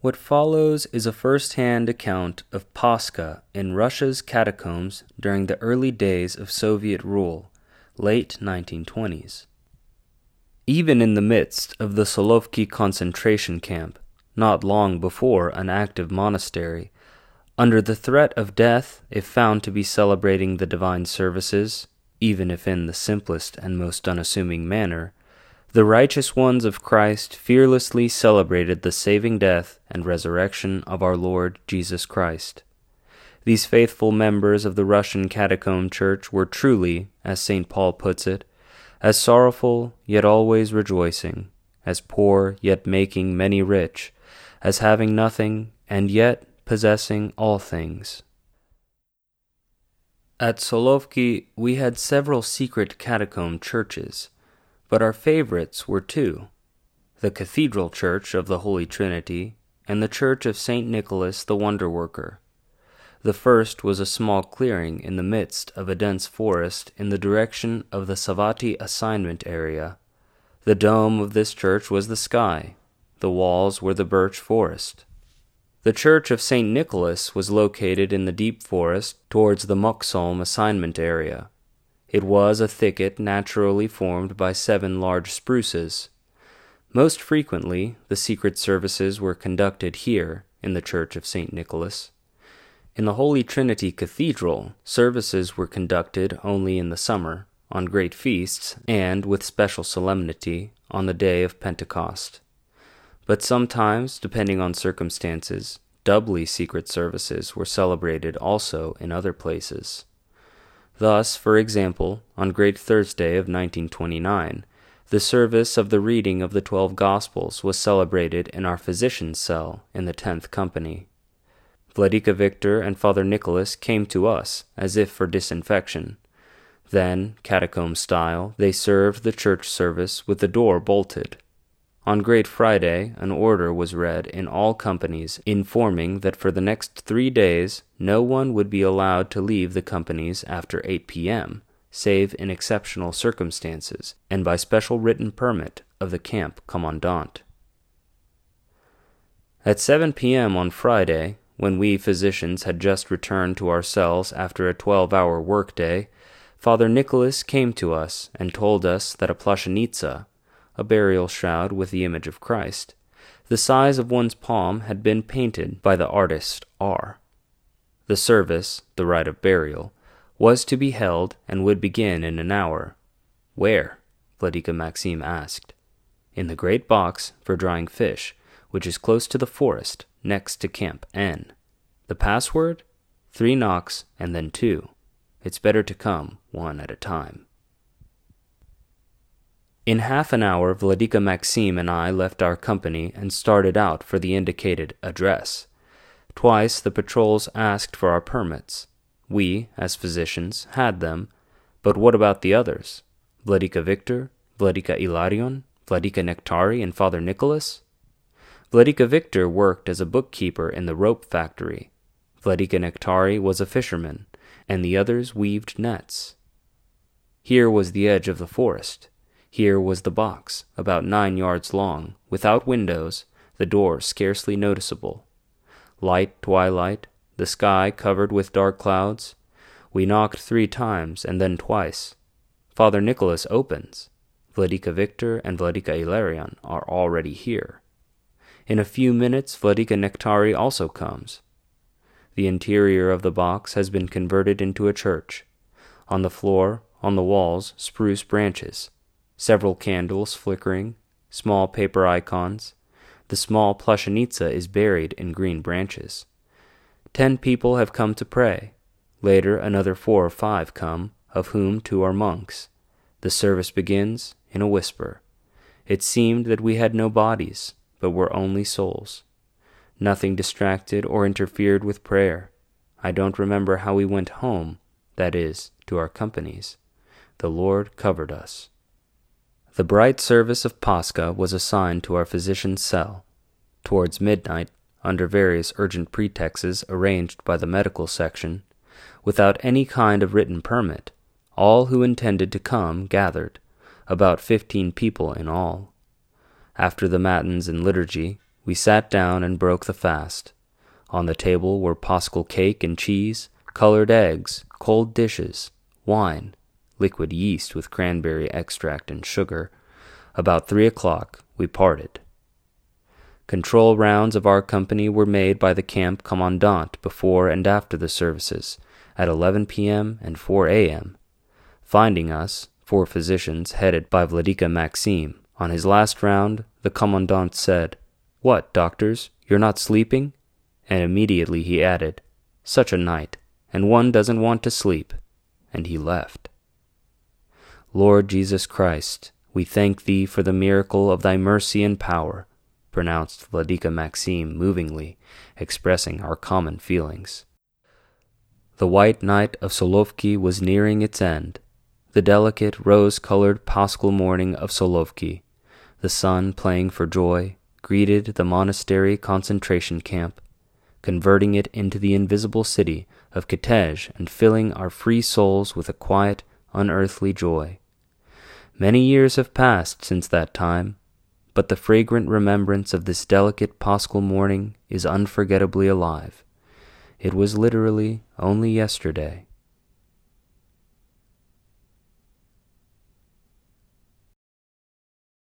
What follows is a first hand account of Pascha in Russia's catacombs during the early days of Soviet rule, late 1920s. Even in the midst of the Solovki concentration camp, not long before an active monastery, under the threat of death if found to be celebrating the divine services, even if in the simplest and most unassuming manner, the righteous ones of Christ fearlessly celebrated the saving death and resurrection of our Lord Jesus Christ. These faithful members of the Russian Catacomb Church were truly, as St. Paul puts it, as sorrowful yet always rejoicing, as poor yet making many rich, as having nothing and yet possessing all things. At Solovki we had several secret catacomb churches but our favorites were two the Cathedral Church of the Holy Trinity and the Church of St. Nicholas the Wonder Worker. The first was a small clearing in the midst of a dense forest in the direction of the Savati assignment area. The dome of this church was the sky, the walls were the birch forest. The Church of St. Nicholas was located in the deep forest towards the Moksholm assignment area. It was a thicket naturally formed by seven large spruces. Most frequently, the secret services were conducted here in the Church of St. Nicholas. In the Holy Trinity Cathedral, services were conducted only in the summer, on great feasts, and with special solemnity on the day of Pentecost. But sometimes, depending on circumstances, doubly secret services were celebrated also in other places. Thus, for example, on Great Thursday of 1929, the service of the reading of the twelve Gospels was celebrated in our physician's cell in the tenth company. Vladika Victor and Father Nicholas came to us as if for disinfection. Then, catacomb style, they served the church service with the door bolted on Great Friday, an order was read in all companies informing that for the next three days no one would be allowed to leave the companies after 8 p.m., save in exceptional circumstances and by special written permit of the camp commandant. At 7 p.m. on Friday, when we physicians had just returned to our cells after a 12 hour workday, Father Nicholas came to us and told us that a plashenitsa, a burial shroud with the image of Christ. The size of one's palm had been painted by the artist R. The service, the rite of burial, was to be held and would begin in an hour. Where? Vladika Maxim asked. In the great box for drying fish, which is close to the forest, next to Camp N. The password? Three knocks and then two. It's better to come one at a time. In half an hour, Vladika Maxim and I left our company and started out for the indicated address. Twice the patrols asked for our permits. We, as physicians, had them, but what about the others? Vladika Victor, Vladika Ilarion, Vladika Nectari, and Father Nicholas? Vladika Victor worked as a bookkeeper in the rope factory. Vladika Nectari was a fisherman, and the others weaved nets. Here was the edge of the forest. Here was the box, about nine yards long, without windows, the door scarcely noticeable. Light twilight, the sky covered with dark clouds. We knocked three times and then twice. Father Nicholas opens. Vladika Victor and Vladika Ilarion are already here. In a few minutes, Vladika Nectari also comes. The interior of the box has been converted into a church. On the floor, on the walls, spruce branches several candles flickering, small paper icons. The small plashenitsa is buried in green branches. Ten people have come to pray. Later, another four or five come, of whom two are monks. The service begins in a whisper. It seemed that we had no bodies, but were only souls. Nothing distracted or interfered with prayer. I don't remember how we went home, that is, to our companies. The Lord covered us. The bright service of Pascha was assigned to our physician's cell. Towards midnight, under various urgent pretexts arranged by the medical section, without any kind of written permit, all who intended to come gathered, about fifteen people in all. After the matins and liturgy, we sat down and broke the fast. On the table were paschal cake and cheese, colored eggs, cold dishes, wine, liquid yeast with cranberry extract and sugar. About three o'clock we parted. Control rounds of our company were made by the camp commandant before and after the services, at 11 p.m. and 4 a.m. Finding us, four physicians headed by Vladika Maxim, on his last round, the commandant said, What, doctors, you're not sleeping? And immediately he added, Such a night, and one doesn't want to sleep. And he left. Lord Jesus Christ, we thank thee for the miracle of thy mercy and power, pronounced Vladika Maxim movingly, expressing our common feelings. The white night of Solovki was nearing its end. The delicate, rose colored paschal morning of Solovki, the sun playing for joy, greeted the monastery concentration camp, converting it into the invisible city of Kitezh and filling our free souls with a quiet, unearthly joy. Many years have passed since that time, but the fragrant remembrance of this delicate paschal morning is unforgettably alive. It was literally only yesterday.